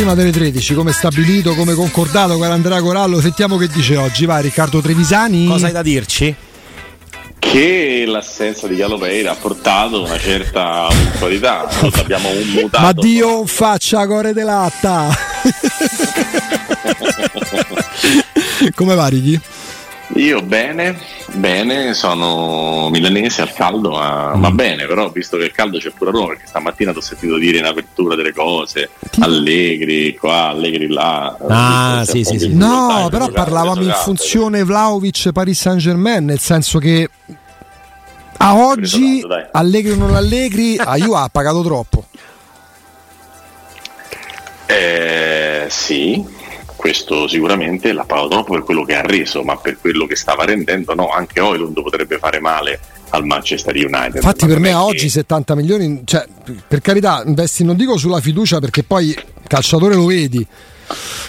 prima delle 13, come stabilito, come concordato con Andrea Corallo, sentiamo che dice oggi, va Riccardo Trevisani. Cosa hai da dirci? Che l'assenza di Galopeira ha portato a una certa puntualità, abbiamo un mutato. Ma Dio faccia core de latta! come va Righi? Io bene, bene, sono milanese al caldo, ma, mm. ma, bene, però visto che il caldo c'è pure a Roma, perché stamattina ti ho sentito dire in apertura delle cose, Allegri qua, Allegri là. Ah, sì, sì, sì. No, però parlavamo in funzione Vlaovic Paris Saint Germain, nel senso che a oggi Allegri o non Allegri, a Juve ha pagato troppo. Eh, sì, questo sicuramente l'ha pagato troppo per quello che ha reso, ma per quello che stava rendendo no, anche Oilund potrebbe fare male al Manchester United. Infatti per me a oggi 70 milioni, cioè, per carità, investi non dico sulla fiducia perché poi calciatore lo vedi,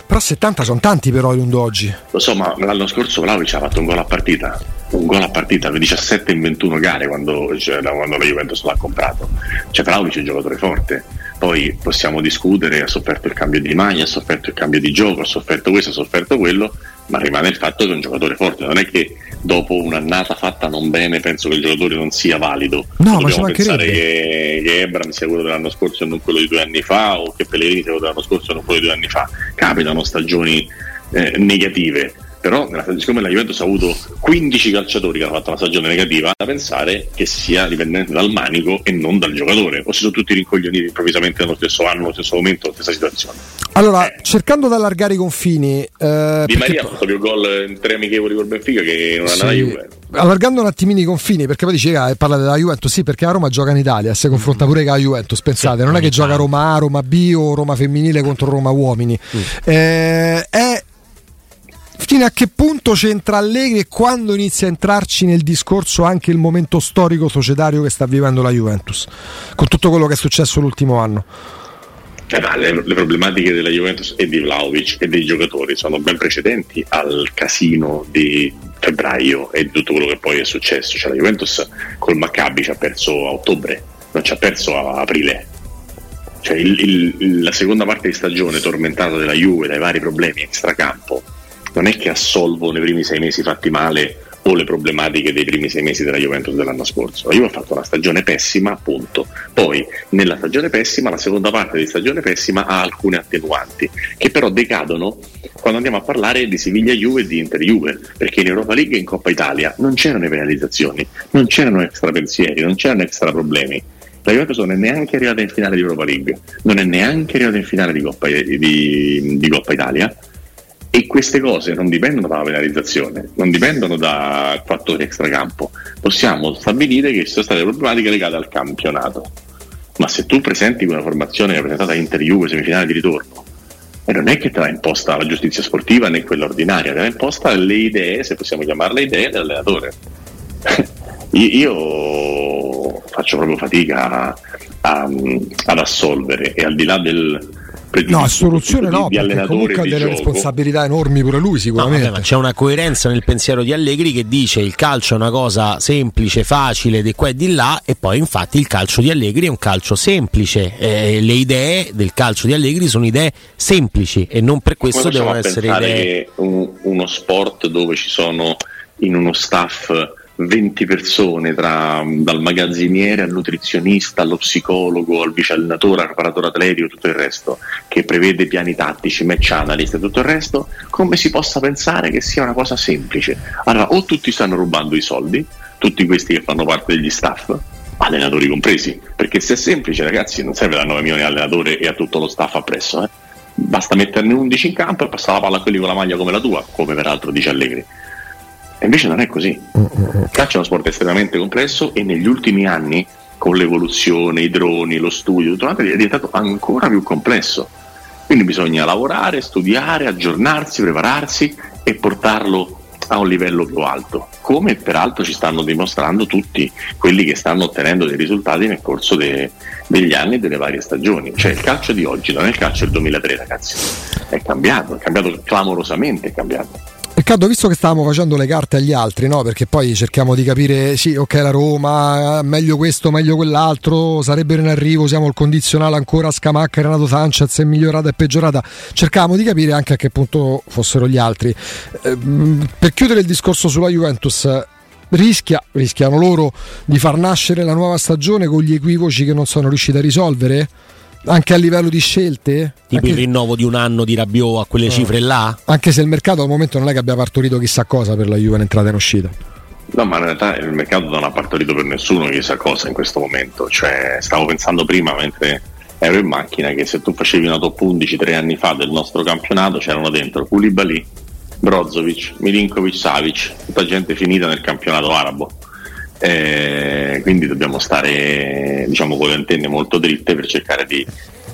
però 70 sono tanti per Oilund oggi. Lo so, ma l'anno scorso Vlaovic ha fatto un gol a partita, un gol a partita, 17 in 21 gare quando, cioè, quando la Juventus l'ha comprato. Cioè Vlaovic è un giocatore forte poi possiamo discutere, ha sofferto il cambio di maglia, ha sofferto il cambio di gioco, ha sofferto questo, ha sofferto quello, ma rimane il fatto che è un giocatore forte, non è che dopo un'annata fatta non bene penso che il giocatore non sia valido. No, ma dobbiamo pensare che, che Ebram sia quello dell'anno scorso e non quello di due anni fa, o che Pellegrini sia quello dell'anno scorso e non quello di due anni fa. Capitano stagioni eh, negative però siccome la Juventus ha avuto 15 calciatori che hanno fatto una stagione negativa da pensare che sia dipendente dal manico e non dal giocatore o si sono tutti rincoglioniti improvvisamente nello stesso anno, nello stesso momento, nella stessa situazione allora eh. cercando di allargare i confini eh, Di Maria ha fatto più gol in tre amichevoli col Benfica che non sì. la Juve allargando un attimino i confini perché poi dice ah, parla della Juventus sì perché la Roma gioca in Italia si confronta pure con la Juventus pensate non è che gioca Roma A, Roma B o Roma femminile contro Roma uomini mm. eh, è fino a che punto c'entra Allegri e quando inizia a entrarci nel discorso anche il momento storico societario che sta vivendo la Juventus, con tutto quello che è successo l'ultimo anno? Eh, le, le, problematiche della Juventus e di Vlaovic e dei giocatori sono ben precedenti al casino di febbraio e di tutto quello che poi è successo. Cioè, la Juventus col Maccabi ci ha perso a ottobre, non ci ha perso a aprile. Cioè, il, il, la seconda parte di stagione tormentata della Juve dai vari problemi extracampo non è che assolvo nei primi sei mesi fatti male o le problematiche dei primi sei mesi della Juventus dell'anno scorso. Juve ha fatto una stagione pessima, punto. Poi, nella stagione pessima, la seconda parte di stagione pessima ha alcune attenuanti, che però decadono quando andiamo a parlare di Siviglia Juve e di Inter Juve, perché in Europa League e in Coppa Italia non c'erano penalizzazioni, non c'erano extra pensieri, non c'erano extra problemi. La Juventus non è neanche arrivata in finale di Europa League, non è neanche arrivata in finale di Coppa, di, di Coppa Italia e queste cose non dipendono dalla penalizzazione, non dipendono da fattori extracampo. Possiamo stabilire che sono state problematiche legate al campionato. Ma se tu presenti una formazione presentata Inter Juve semifinale di ritorno, e non è che te l'ha imposta la giustizia sportiva né quella ordinaria, te l'ha imposta le idee, se possiamo chiamarle idee, dell'allenatore. Io faccio proprio fatica a, a, ad assolvere e al di là del, No, soluzione no, di, perché comunque ha delle gioco. responsabilità enormi pure lui sicuramente. No, vabbè, c'è una coerenza nel pensiero di Allegri che dice il calcio è una cosa semplice, facile, di qua e di là e poi infatti il calcio di Allegri è un calcio semplice. Eh, le idee del calcio di Allegri sono idee semplici e non per questo devono essere idee... Un, uno sport dove ci sono in uno staff 20 persone, tra, dal magazziniere al nutrizionista, allo psicologo, al vice allenatore, al preparatore atletico tutto il resto, che prevede piani tattici, match analyst e tutto il resto, come si possa pensare che sia una cosa semplice? Allora, o tutti stanno rubando i soldi, tutti questi che fanno parte degli staff, allenatori compresi, perché se è semplice ragazzi non serve da 9 milioni di allenatore e a tutto lo staff appresso, eh? basta metterne 11 in campo e passare la palla a quelli con la maglia come la tua, come peraltro dice Allegri. E invece non è così. Il calcio è uno sport estremamente complesso e negli ultimi anni, con l'evoluzione, i droni, lo studio, tutto quanto, è diventato ancora più complesso. Quindi bisogna lavorare, studiare, aggiornarsi, prepararsi e portarlo a un livello più alto, come peraltro ci stanno dimostrando tutti quelli che stanno ottenendo dei risultati nel corso de- degli anni e delle varie stagioni. Cioè il calcio di oggi non è il calcio del 2003 ragazzi, è cambiato, è cambiato clamorosamente, è cambiato. Riccardo, visto che stavamo facendo le carte agli altri, no? perché poi cerchiamo di capire, sì, ok, la Roma, meglio questo, meglio quell'altro, sarebbero in arrivo, siamo il condizionale ancora Scamacca, Renato Sanchez, è migliorata e peggiorata. Cercavamo di capire anche a che punto fossero gli altri. Eh, per chiudere il discorso sulla Juventus, rischia, rischiano loro di far nascere la nuova stagione con gli equivoci che non sono riusciti a risolvere? Anche a livello di scelte? Tipo anche... il rinnovo di un anno di Rabiot a quelle no. cifre là? Anche se il mercato al momento non è che abbia partorito chissà cosa per la Juve in entrata e in uscita. No, ma in realtà il mercato non ha partorito per nessuno chissà cosa in questo momento. Cioè, stavo pensando prima mentre ero in macchina che se tu facevi una top 11 tre anni fa del nostro campionato c'erano dentro Koulibaly, Brozovic, Milinkovic, Savic, tutta gente finita nel campionato arabo. Eh, quindi dobbiamo stare diciamo, con le antenne molto dritte per cercare di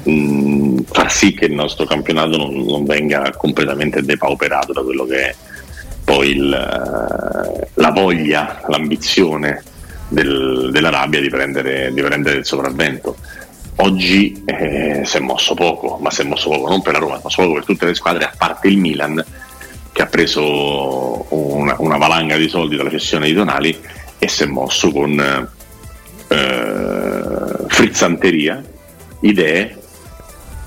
mh, mm, far sì che il nostro campionato non, non, venga completamente depauperato da quello che è poi il, eh, la voglia, l'ambizione del, della rabbia di prendere, di prendere il sopravvento. Oggi eh, si è mosso poco, ma si è mosso poco non per la Roma, si è mosso poco per tutte le squadre, a parte il Milan che ha preso una, una valanga di soldi dalla cessione di Donali e si è mosso con eh, frizzanteria, idee,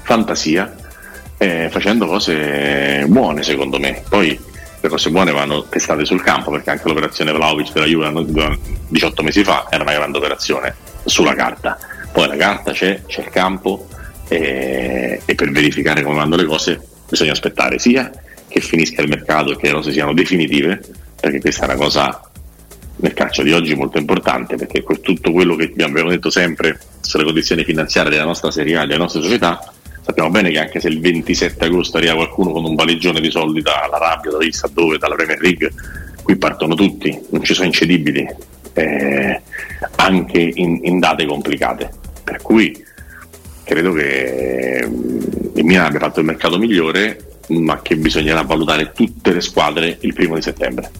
fantasia, eh, facendo cose buone secondo me. Poi le cose buone vanno testate sul campo perché anche l'operazione Vlaovic della Juve 18 mesi fa era una grande operazione sulla carta. Poi la carta c'è, c'è il campo e, e per verificare come vanno le cose bisogna aspettare sia che finisca il mercato e che le cose siano definitive, perché questa è una cosa nel calcio di oggi molto importante perché tutto quello che abbiamo detto sempre sulle condizioni finanziarie della nostra Serie A, delle nostre società, sappiamo bene che anche se il 27 agosto arriva qualcuno con un valigione di soldi dalla rabbia, da chissà dove, dalla Premier League, qui partono tutti, non ci sono incedibili, eh, anche in, in, date complicate. Per cui credo che mm, il Milan abbia fatto il mercato migliore, ma che bisognerà valutare tutte le squadre il primo di settembre.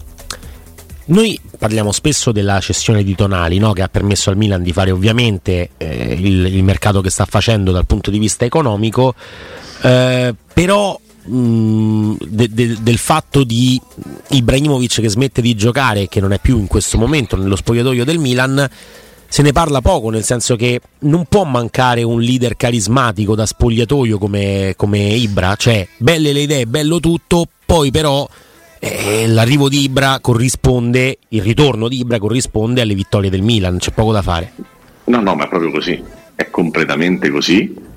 Noi parliamo spesso della cessione di Tonali, no? che ha permesso al Milan di fare ovviamente eh, il, il, mercato che sta facendo dal punto di vista economico, eh, però mh, de, de, del fatto di Ibrahimovic che smette di giocare e che non è più in questo momento nello spogliatoio del Milan, se ne parla poco, nel senso che non può mancare un leader carismatico da spogliatoio come, come Ibra, cioè belle le idee, bello tutto, poi però eh, l'arrivo di Ibra corrisponde, il ritorno di Ibra corrisponde alle vittorie del Milan, c'è poco da fare. No, no, ma è proprio così, è completamente così.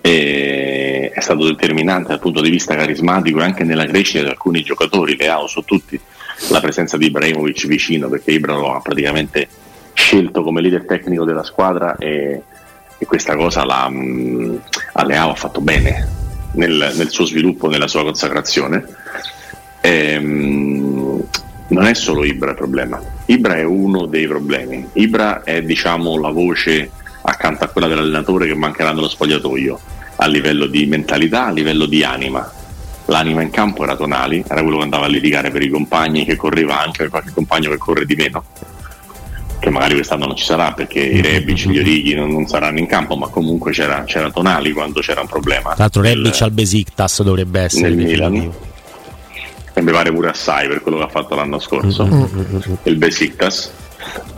E è stato determinante dal punto di vista carismatico e anche nella crescita di alcuni giocatori, Leao su tutti, la presenza di Ibrahimovic vicino perché Ibra lo ha praticamente scelto come leader tecnico della squadra e, e questa cosa la, mh, a Leao ha fatto bene nel, nel suo sviluppo, nella sua consacrazione Ehm, non è solo Ibra il problema, Ibra è uno dei problemi. Ibra è diciamo la voce accanto a quella dell'allenatore che mancherà nello spogliatoio a livello di mentalità, a livello di anima. L'anima in campo era Tonali, era quello che andava a litigare per i compagni, che correva anche per qualche compagno che corre di meno, che magari quest'anno non ci sarà perché i Rebic, gli Orighi non, non, saranno in campo, ma comunque c'era, c'era Tonali quando c'era un problema. Tra l'altro Rebic al Besiktas dovrebbe essere nel Milan e mi pare pure assai per quello che ha fatto l'anno scorso, mm-hmm. il Besiktas.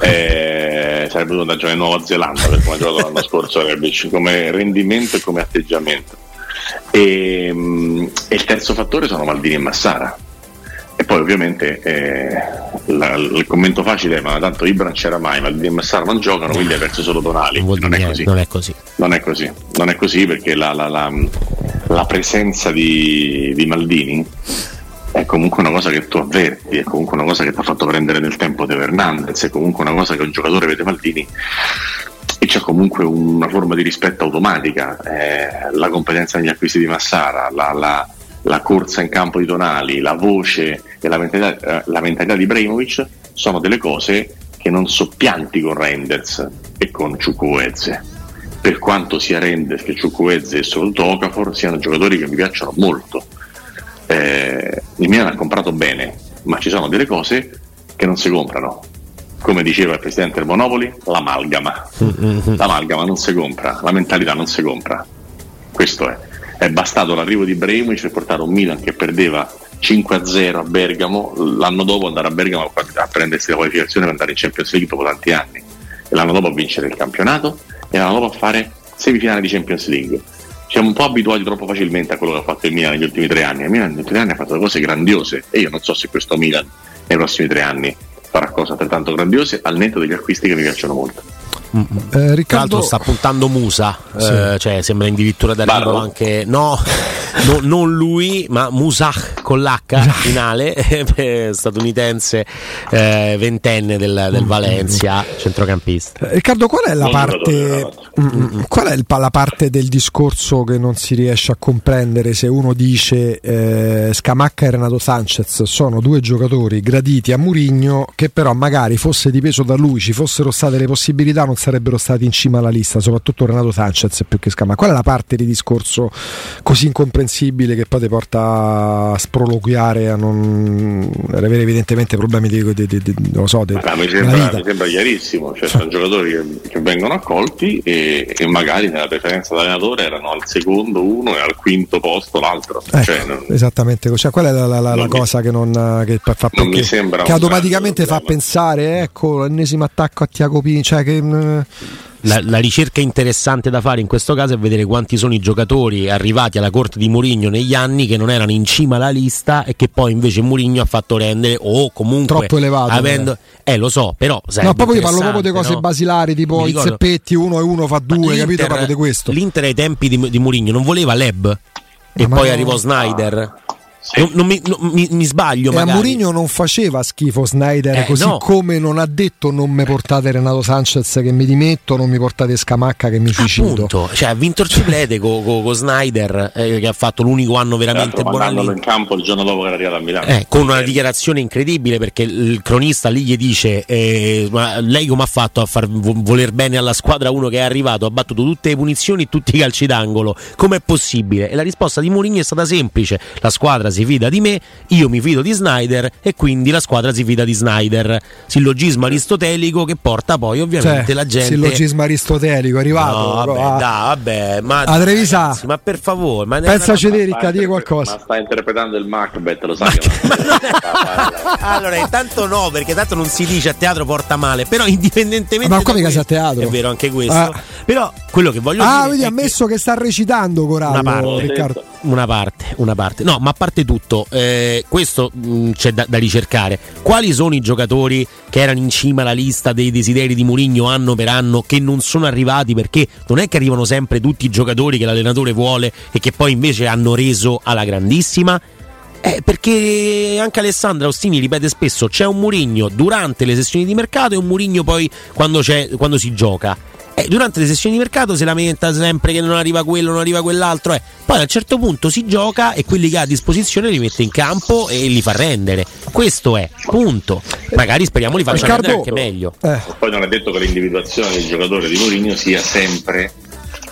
Eh, sarebbe dovuto da giocare in Nuova Zelanda per come ha giocato l'anno scorso come rendimento e come atteggiamento. E, mm, e, il terzo fattore sono Maldini e Massara. E poi ovviamente eh, la, il commento facile è ma tanto Ibra non c'era mai, Maldini e Massara non giocano, quindi hai perso solo Donali. Non, non, è così. non, è così. Non è così. Non è così perché la, la, la presenza di, di Maldini è comunque una cosa che tu avverti, è comunque una cosa che ti ha fatto prendere nel tempo Teo Hernandez, è comunque una cosa che un giocatore vede Maldini e c'è comunque una forma di rispetto automatica, eh, la competenza negli acquisti di Massara, la, la, la, corsa in campo di Tonali, la voce e la mentalità, eh, la mentalità di Ibrahimovic sono delle cose che non soppianti con Renders e con Ciucuezze. Per quanto sia Renders che Ciucuezze e soprattutto Okafor siano giocatori che mi piacciono molto eh, il Milan ha comprato bene, ma ci sono delle cose che non si comprano. Come diceva il presidente del Monopoli, l'amalgama. L'amalgama non si compra, la mentalità non si compra. Questo è. È bastato l'arrivo di Ibrahimovic per portare un Milan che perdeva 5-0 a Bergamo, l'anno dopo andare a Bergamo a prendersi la qualificazione per andare in Champions League dopo tanti anni, e l'anno dopo a vincere il campionato e l'anno dopo a fare semifinale di Champions League. Siamo un po' abituati troppo facilmente a quello che ha fatto il Milan negli ultimi tre anni. Il Milan negli ultimi tre anni ha fatto cose grandiose e io non so se questo Milan nei prossimi tre anni farà cose altrettanto grandiose al netto degli acquisti che mi piacciono molto. Eh, Riccardo sta puntando Musa, sì. eh, cioè sembra addirittura d'arrivo anche no, no, non lui, ma Musa con l'H finale, statunitense eh, ventenne del, del Valencia, centrocampista. Eh, Riccardo, qual è la parte mm, mm, qual è il, la parte del discorso che non si riesce a comprendere se uno dice eh, Scamacca e Renato Sanchez sono due giocatori graditi a Murigno che però magari fosse dipeso da lui, ci fossero state le possibilità non sarebbero stati in cima alla lista, soprattutto Renato Sanchez più che Scamacca. Qual è la parte di discorso così incomprensibile che poi ti porta a sproloquiare, a non avere evidentemente problemi di, di, di, di non so, di, mi, sembra, mi, sembra, chiarissimo, cioè, sono giocatori che, che vengono accolti e, e, magari nella preferenza dell'allenatore erano al secondo uno e al quinto posto l'altro. Ecco, cioè, non, esattamente così. Cioè, qual è la, la, la, la cosa che, non, che fa, fa non che, che automaticamente fa pensare, ecco, l'ennesimo attacco a Tiago Pini, cioè che la, la, ricerca interessante da fare in questo caso è vedere quanti sono i giocatori arrivati alla corte di Mourinho negli anni che non erano in cima alla lista e che poi invece Mourinho ha fatto rendere o comunque troppo elevato. Avendo, eh. lo so, però No, io parlo proprio di cose no? basilari, tipo i zeppetti, uno e uno fa due, capito? Parlo di questo. L'Inter ai tempi di, di Mourinho non voleva Leb e poi no. arrivò Snyder. Sì. Non, non, mi, non mi, mi, sbaglio. E magari. a Mourinho non faceva schifo Snyder, eh, così no. come non ha detto non mi portate Renato Sanchez che mi dimetto, non mi portate Scamacca che mi suicido. Cioè, ha vinto il triplete con co, co Snyder, eh, che ha fatto l'unico anno veramente buono. in campo il giorno dopo che era arrivato a Milano. Eh, con una dichiarazione incredibile perché il cronista lì gli dice: eh, Ma lei come ha fatto a far voler bene alla squadra uno che è arrivato, ha battuto tutte le punizioni, tutti i calci d'angolo? Com'è possibile? E la risposta di Mourinho è stata semplice: la squadra si fida di me, io mi fido di Snyder e quindi la squadra si fida di Snyder. Sillogismo aristotelico che porta poi ovviamente cioè, la gente. Sillogismo aristotelico, è arrivato. No, vabbè, a... da, vabbè, ma, a ragazzi, ma per favore, ma pensaci te, Ricca, di qualcosa. Ma sta interpretando il Macbeth, lo sai. allora, intanto no, perché tanto non si dice a teatro porta male, però indipendentemente. Ma come che a teatro? È vero anche questo. Ah. Però quello che voglio ah, dire. Ah, vedi, ammesso che... che sta recitando Corallo, una parte, Riccardo. Una parte, una parte. No, ma a parte tutto, eh, questo mh, mm, c'è da, da, ricercare. Quali sono i giocatori che erano in cima alla lista dei desideri di Mourinho anno per anno che non sono arrivati? Perché non è che arrivano sempre tutti i giocatori che l'allenatore vuole e che poi invece hanno reso alla grandissima. Eh, perché anche Alessandra Ostini ripete spesso: c'è un Murigno durante le sessioni di mercato e un Murigno poi quando, quando si gioca. Eh, durante le sessioni di mercato si lamenta sempre che non arriva quello, non arriva quell'altro. Eh. Poi a un certo punto si gioca e quelli che ha a disposizione li mette in campo e li fa rendere. Questo è, punto. Magari speriamo li faccia rendere anche meglio. Eh. Poi non è detto che l'individuazione del giocatore di Mourinho sia sempre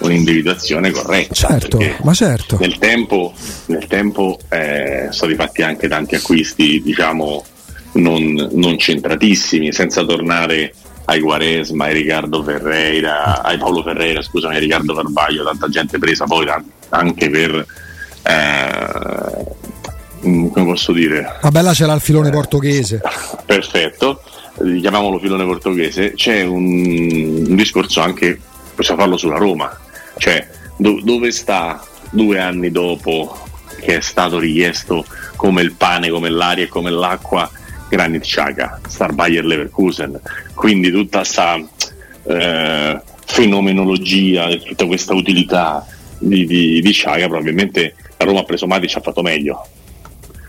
un'individuazione corretta. Certo, ma certo. Nel tempo, nel tempo eh, sono stati fatti anche tanti acquisti, diciamo, non, non centratissimi, senza tornare ai Quaresma, ai Riccardo Ferreira, ai Paolo Ferreira, scusami, ai Riccardo Carvaglio, tanta gente presa poi anche per eh, mm, come posso dire? Vabbè, là c'era il filone eh, portoghese. Perfetto, chiamiamolo filone portoghese. C'è un, un discorso anche, possiamo farlo sulla Roma, cioè do, dove sta due anni dopo che è stato richiesto come il pane, come l'aria e come l'acqua Granit Xhaka, Star Bayer Leverkusen, quindi tutta questa eh, fenomenologia, tutta questa utilità di, di, di Xhaka, probabilmente la Roma ha preso Matic ha fatto meglio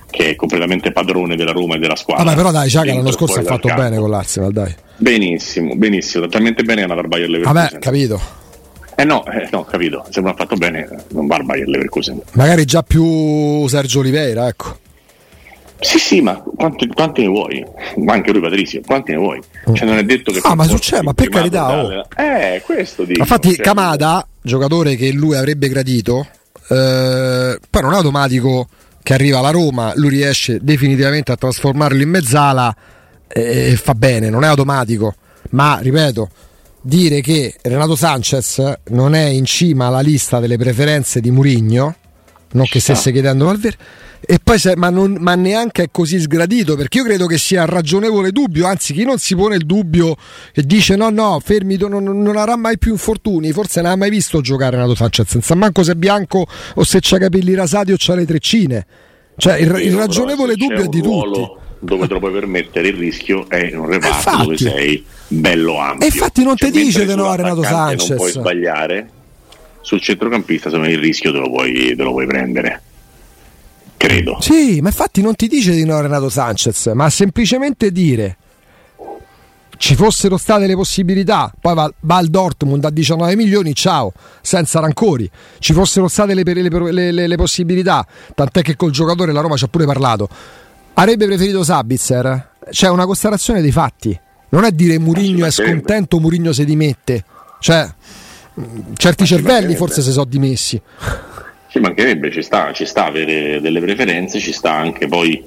che è completamente padrone della Roma e della squadra. Vabbè, però dai, Xhaka l'anno scorso ha fatto bene con l'Arsenal, dai. Benissimo, benissimo, talmente bene che andata al Bayer Leverkusen. Vabbè, capito. Eh no, eh no, capito, se non ha fatto bene non va al Bayer Leverkusen. Magari già più Sergio Oliveira, ecco. Sì, sì, ma quanti, quanti, ne vuoi? Ma anche lui Patrizio, quanti ne vuoi? Cioè non è detto che... Ah, ma succede, ma per carità... Oh. Eh, questo dico. Infatti cioè, Kamada, giocatore che lui avrebbe gradito, eh, poi non è automatico che arriva alla Roma, lui riesce definitivamente a trasformarlo in mezzala e fa bene, non è automatico. Ma, ripeto, dire che Renato Sanchez non è in cima alla lista delle preferenze di Murigno, non che stesse chiedendo Valverde e poi se, ma, non, ma, neanche è così sgradito perché io credo che sia ragionevole dubbio anzi chi non si pone il dubbio e dice no no fermi non, non avrà mai più infortuni forse non ha mai visto giocare Renato Sanchez senza manco se è bianco o se c'ha capelli rasati o c'ha le treccine. Cioè il, il ragionevole dubbio è di tutti. dove te lo puoi permettere il rischio è in un reparto infatti, dove sei bello ampio. E infatti non cioè, ti dice di no a Renato Sanchez non puoi sbagliare. Sul centrocampista secondo me il rischio te lo puoi, te lo puoi prendere credo. Sì, ma infatti non ti dice di no Renato Sanchez, ma semplicemente dire ci fossero state le possibilità, poi va, va, al Dortmund a 19 milioni, ciao, senza rancori, ci fossero state le, le, le, le possibilità, tant'è che col giocatore la Roma ci ha pure parlato, avrebbe preferito Sabitzer? C'è una constatazione dei fatti, non è dire Murigno è scontento, Murigno si dimette, cioè certi cervelli forse si sono dimessi. Ci mancherebbe, ci sta, ci sta avere delle preferenze, ci sta anche poi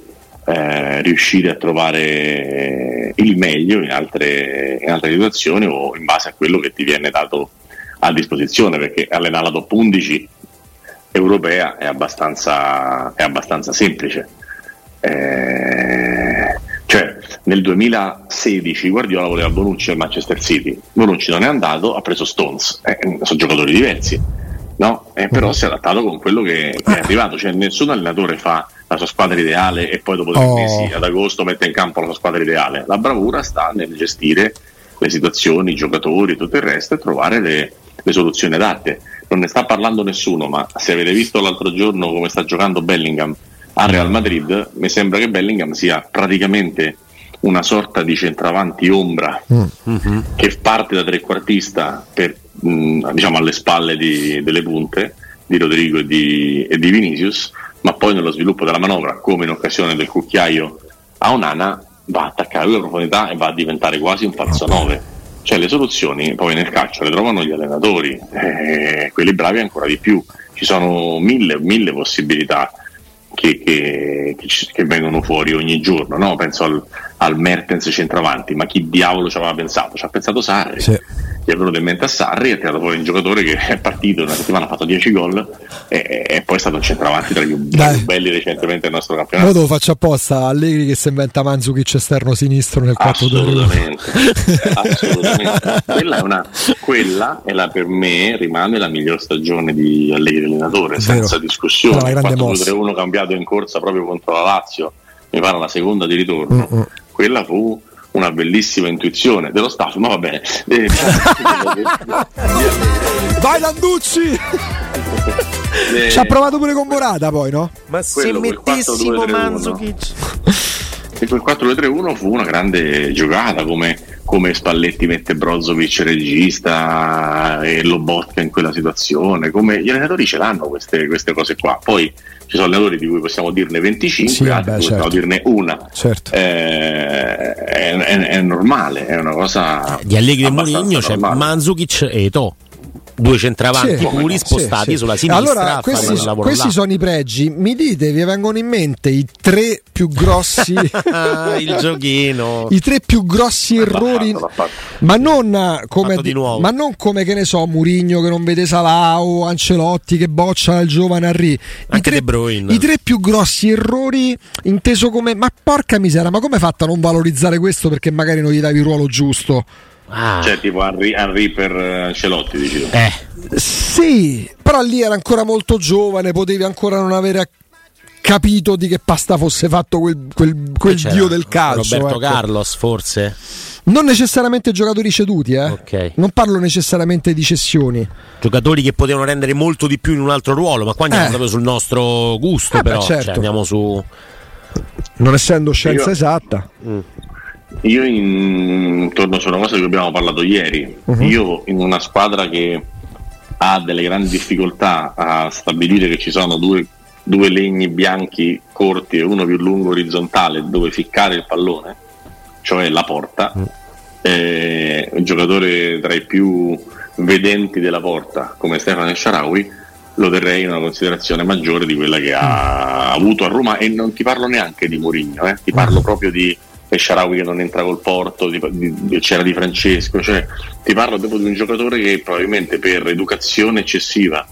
eh, riuscire a trovare il meglio in altre, in altre, situazioni o in base a quello che ti viene dato a disposizione, perché allenare la top 11 europea è abbastanza, è abbastanza semplice. Eh, cioè, nel 2016 Guardiola voleva Bonucci al Manchester City, Bonucci non è andato, ha preso Stones, eh, sono giocatori diversi no? Eh, però si è adattato con quello che, che è arrivato, cioè nessun allenatore fa la sua squadra ideale e poi dopo tre oh. mesi ad agosto mette in campo la sua squadra ideale. La bravura sta nel gestire le situazioni, i giocatori e tutto il resto e trovare le, le, soluzioni adatte. Non ne sta parlando nessuno, ma se avete visto l'altro giorno come sta giocando Bellingham a Real Madrid, mi sembra che Bellingham sia praticamente una sorta di centravanti ombra mm-hmm. che parte da trequartista per mh, diciamo alle spalle di, delle punte di Rodrigo e di, e di, Vinicius, ma poi nello sviluppo della manovra, come in occasione del cucchiaio a Onana, va a attaccare la profondità e va a diventare quasi un falso 9. Cioè le soluzioni poi nel calcio le trovano gli allenatori, eh, quelli bravi ancora di più. Ci sono mille, mille possibilità che, che, che, vengono fuori ogni giorno. No? Penso al, al Mertens centravanti, ma chi diavolo ci aveva pensato? Ci ha pensato Sarri. Sì gli è venuto in mente a Sarri ha tirato fuori un giocatore che è partito una settimana, ha fatto 10 gol e, e, poi è stato un centravanti tra gli più belli recentemente del nostro campionato. Io lo faccio apposta, Allegri che si inventa Manzukic esterno sinistro nel 4 2 Assolutamente, assolutamente. quella, è una, quella è la, per me rimane la miglior stagione di Allegri allenatore, senza discussione. Il 4-2-3-1 cambiato in corsa proprio contro la Lazio, mi pare la seconda di ritorno. Mm-hmm. Quella fu una bellissima intuizione dello staff, ma va bene. Eh, Vai Landucci! Eh, Ci ha provato pure con Morata poi, no? Ma se mettessimo Manzukic e quel 4-2-3-1 fu una grande giocata come, come Spalletti mette Brozovic regista e Lobotka in quella situazione come gli allenatori ce l'hanno queste, queste cose qua poi ci sono allenatori di cui possiamo dirne 25 sì, altri beh, certo. possiamo dirne una certo. eh, è, è, è, normale è una cosa di Allegri e Mourinho c'è Manzukic e Eto due centravanti sì, puri spostati sì, sulla sinistra. Allora, questi, questi sono i pregi. Mi dite, vi vengono in mente i tre più grossi il giochino. I tre più grossi errori, ma non come di, ma non come che ne so, Murigno che non vede Salao, Ancelotti che boccia il giovane Henry. I tre, I tre più grossi errori inteso come ma porca misera, ma come hai fatto a non valorizzare questo perché magari non gli davi il ruolo giusto? Ah. Cioè, tipo Henry, Henry per eh, Ancelotti, dici tu. Eh. Sì, però lì era ancora molto giovane, potevi ancora non avere capito di che pasta fosse fatto quel, quel, quel dio del calcio. Roberto ecco. Carlos, forse. Non necessariamente giocatori ceduti, eh? Okay. Non parlo necessariamente di cessioni. Giocatori che potevano rendere molto di più in un altro ruolo, ma qua andiamo eh. proprio sul nostro gusto, eh però. Beh, certo. cioè, andiamo su. Non essendo scienza Io... esatta. Mm. Io in, torno su una cosa di cui abbiamo parlato ieri, uh-huh. io in una squadra che ha delle grandi difficoltà a stabilire che ci sono due, due legni bianchi corti e uno più lungo orizzontale dove ficcare il pallone, cioè la porta, uh-huh. eh, un giocatore tra i più vedenti della porta come Stefano Sharawi lo terrei in una considerazione maggiore di quella che ha avuto a Roma e non ti parlo neanche di Mourinho, eh, ti parlo proprio di Sharawi che non entra col porto, di, di, c'era Di Francesco, cioè ti parlo proprio di un giocatore che probabilmente per educazione eccessiva,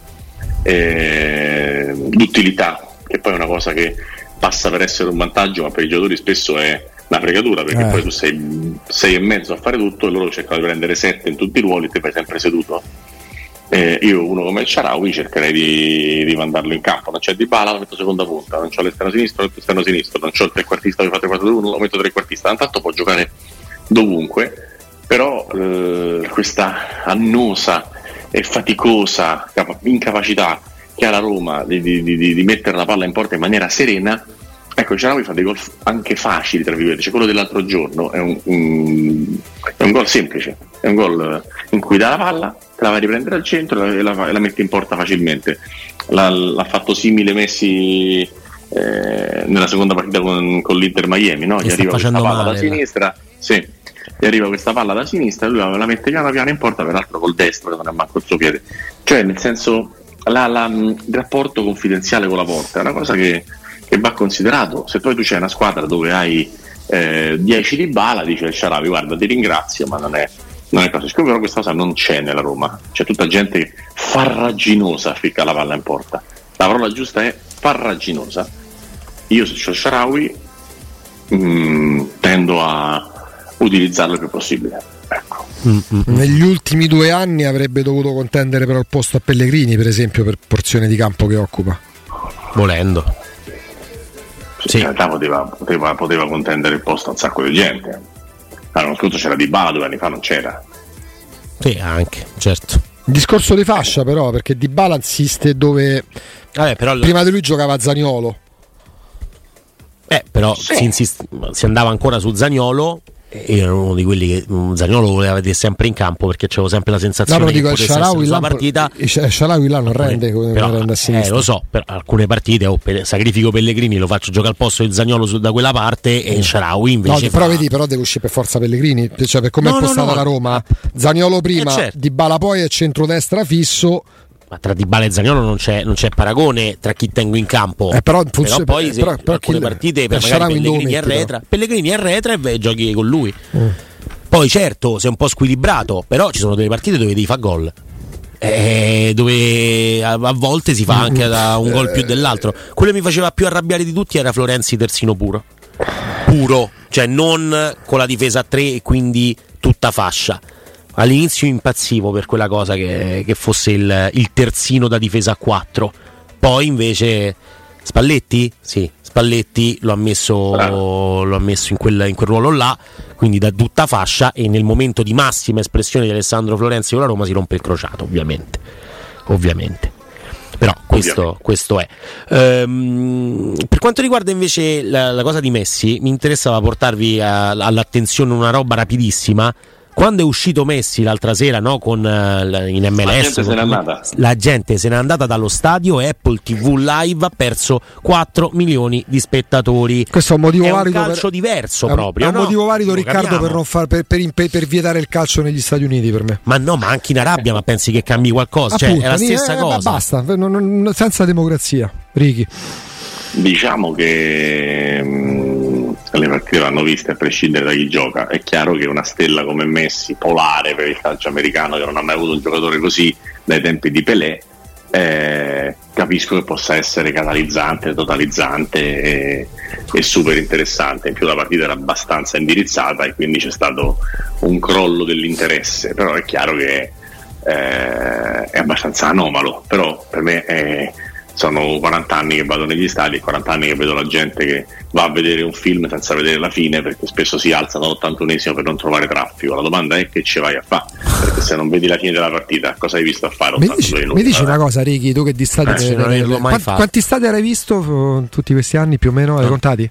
eh, d'utilità, che poi è una cosa che passa per essere un vantaggio, ma per i giocatori spesso è una fregatura perché eh. poi tu sei, sei e mezzo a fare tutto e loro cercano di prendere sette in tutti i ruoli e te fai sempre seduto. Eh, io uno come il Sharawi cercherei di, di, mandarlo in campo, non c'è di bala, lo metto seconda punta, non c'ho l'esterno sinistro, lo metto esterno sinistro, non c'ho il trequartista che fa 3 4 2 1 lo metto trequartista, intanto può giocare dovunque, però eh, questa annosa e faticosa incapacità che ha la Roma di, di, di, mettere la palla in porta in maniera serena Ecco, Ciarawi fa dei gol anche facili, tra virgolette. Cioè, quello dell'altro giorno è un, un, è un gol semplice, è un gol in cui dà la palla, la vai a riprendere al centro e la, la, la mette in porta facilmente. L'ha, l'ha fatto simile Messi eh, nella seconda partita con, con l'Inter Miami, no? gli arriva questa palla male, da sinistra, sì, gli arriva questa palla da sinistra, lui la, mette piano piano in porta, peraltro col destro, che non è manco il suo piede. Cioè, nel senso, la, il rapporto confidenziale con la porta è una cosa che che va considerato. Se poi tu c'hai una squadra dove hai eh, 10 di bala, dice il Sharavi, guarda ti ringrazio, ma non è, non è così. Siccome però questa cosa non c'è nella Roma, c'è tutta gente farraginosa ficca la palla in porta. La parola giusta è farraginosa. Io se c'ho il Sharawi mm, tendo a utilizzarlo il più possibile. Ecco. Mm-hmm. Negli ultimi due anni avrebbe dovuto contendere però il posto a Pellegrini, per esempio, per porzione di campo che occupa. Volendo sì. in realtà poteva, poteva, poteva, contendere il posto a un sacco di gente. L'anno scorso c'era Di Bala, due anni fa non c'era. Sì, anche, certo. Discorso di fascia però, perché Di Bala insiste dove... Vabbè, però prima di lui giocava Zaniolo. Eh, però sì. si, insist- si andava ancora su Zaniolo io ero uno di quelli che Zagnolo voleva vedere sempre in campo perché avevo sempre la sensazione no, che dico, potesse Sharawi essere partita. Sharawi là non rende come però, rende a sinistra. eh, lo so per alcune partite oh, per, sacrifico Pellegrini lo faccio giocare al posto di Zagnolo su, da quella parte e Sharawi invece no, fa... però vedi però deve uscire per forza Pellegrini cioè per come no, è postata no, la Roma Zagnolo prima eh, certo. Di Bala poi è centrodestra fisso ma tra Dybala e Zagnolo non c'è, non c'è, paragone tra chi tengo in campo. Eh, però, però, poi eh, però, però alcune partite per magari Pellegrini arretra, Pellegrini arretra e giochi con lui. Mm. Poi certo, sei un po' squilibrato, però ci sono delle partite dove devi fare gol. Eh, dove a, a, volte si fa anche da un gol più dell'altro. Quello che mi faceva più arrabbiare di tutti era Florenzi terzino puro. Puro, cioè non con la difesa a tre e quindi tutta fascia all'inizio impazzivo per quella cosa che, che fosse il, il, terzino da difesa a 4 poi invece Spalletti? Sì, Spalletti lo ha messo, lo ha messo in, quel, in, quel, ruolo là quindi da tutta fascia e nel momento di massima espressione di Alessandro Florenzi con la Roma si rompe il crociato ovviamente. Ovviamente. Però questo, questo è. Ehm, per quanto riguarda invece la, la, cosa di Messi, mi interessava portarvi a, all'attenzione una roba rapidissima quando è uscito Messi l'altra sera no, con, uh, in MLS, la gente, la gente se n'è andata dallo stadio e Apple TV Live ha perso 4 milioni di spettatori. Questo è un motivo è valido. un calcio per... diverso è proprio. È un no? motivo valido, Lo Riccardo, per, far, per, per, per, vietare il calcio negli Stati Uniti per me. Ma no, ma anche in Arabia, ma pensi che cambi qualcosa? Appunto, cioè, è la stessa eh, cosa. Basta, non, non, senza democrazia, Ricky. Diciamo che. Le partite vanno viste a prescindere da chi gioca. È chiaro che una stella come Messi, polare per il calcio americano, che non ha mai avuto un giocatore così dai tempi di Pelé, eh, capisco che possa essere catalizzante, totalizzante e, e, super interessante. In più la partita era abbastanza indirizzata e quindi c'è stato un crollo dell'interesse, però è chiaro che eh, è abbastanza anomalo, però per me è sono 40 anni che vado negli stadi e 40 anni che vedo la gente che va a vedere un film senza vedere la fine perché spesso si alzano all'81esimo per non trovare traffico. La domanda è che ci vai a fare? Perché se non vedi la fine della partita, cosa hai visto a fare? Mi dici, mi dici una cosa, Ricky, tu che di stadi eh, non mai Quanti, quanti stadi hai visto eh, tutti questi anni più o meno? Hai no. contati?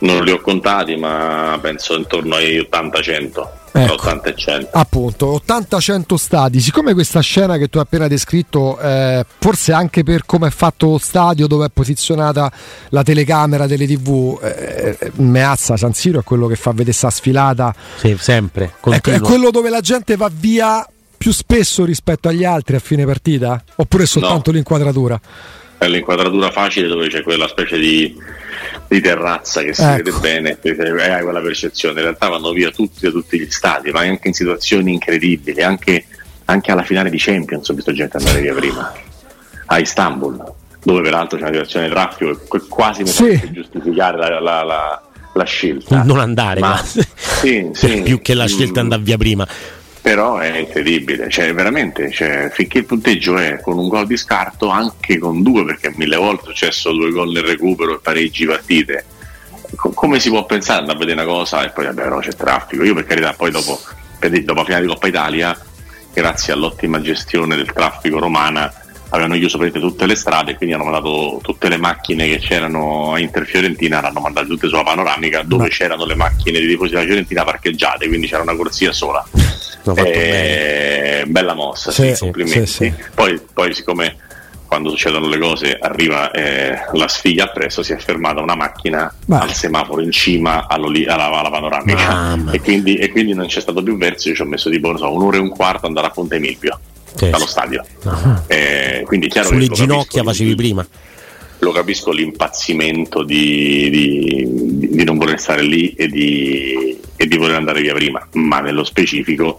Non li ho contati, ma penso intorno ai 80-100. Ecco, 80 e 100. Appunto, 80-100 stadi. Siccome questa scena che tu hai appena descritto, eh, forse anche per come è fatto lo stadio, dove è posizionata la telecamera delle tv, eh, eh, Meazza San Siro è quello che fa vedere questa sfilata. Sì, sempre. Ecco, è quello dove la gente va via più spesso rispetto agli altri a fine partita? Oppure è soltanto no. l'inquadratura? È l'inquadratura facile dove c'è quella specie di di terrazza che si ecco. vede bene e hai quella percezione. In realtà vanno via tutti da tutti gli stati, ma anche in situazioni incredibili, anche, anche alla finale di Champions ho visto gente andare via prima, a Istanbul. dove peraltro c'è una direzione di traffico e quasi mi Sì. sì. giustificare la, la- la- la scelta. Non andare, Ma- quasi. sì, sì. più che la scelta andare via prima. Però è incredibile, cioè veramente, cioè, finché il punteggio è con un gol di scarto, anche con due, perché mille volte è successo due gol nel recupero e pareggi partite. Co- come si può pensare andare a vedere una cosa e poi vabbè però c'è traffico? Io per carità poi dopo, per dopo la finale di Coppa Italia, grazie all'ottima gestione del traffico romana, avevano chiuso praticamente tutte le strade quindi hanno mandato tutte le macchine che c'erano a Inter Fiorentina, l'hanno mandate tutte sulla panoramica dove c'erano le macchine di tifosi della Fiorentina parcheggiate, quindi c'era una corsia sola. Eh, bella mossa, Sì, sì, complimenti. sì. Poi, poi siccome quando succedono le cose arriva eh, la sfiga appresso, si è fermata una macchina Beh. al semaforo in cima alla, alla panoramica e quindi, e quindi non c'è stato più verso, io ci ho messo tipo so, un'ora e un quarto andare a Ponte Milvio Sì, dallo stadio. Ah. Eh, quindi chiaro Sulle ginocchia capisco, facevi prima. lo capisco l'impazzimento di, di- di non voler stare lì e di, e di voler andare via prima, ma nello specifico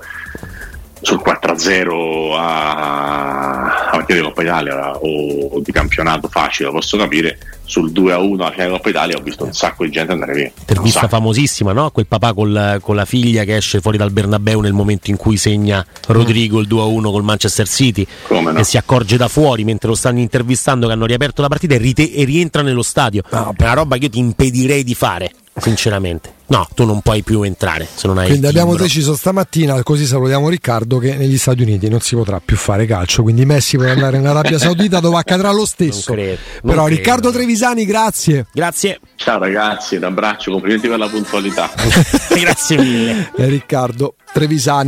sul 4-0 a, a partire di Coppa Italia o di campionato facile lo posso capire sul 2-1 alla finale di Coppa Italia ho visto un sacco di gente andare via Intervista famosissima, no? Quel papà col- con la figlia che esce fuori dal Bernabeu nel momento in cui segna Rodrigo il 2-1 col Manchester City Come no? e si accorge da fuori mentre lo stanno intervistando che hanno riaperto la partita e, rite- e rientra nello stadio. È una roba che io ti impedirei di fare, sinceramente. No, tu non puoi più entrare se non hai Quindi il abbiamo deciso stamattina, così salutiamo Riccardo, che negli Stati Uniti non si potrà più fare calcio, quindi Messi può andare in Arabia Saudita dove accadrà lo stesso. Non credo, non Però credo. Riccardo Trevisani, grazie. Grazie, ciao ragazzi un abbraccio complimenti per la puntualità grazie mille. Eh, Riccardo Trevisani.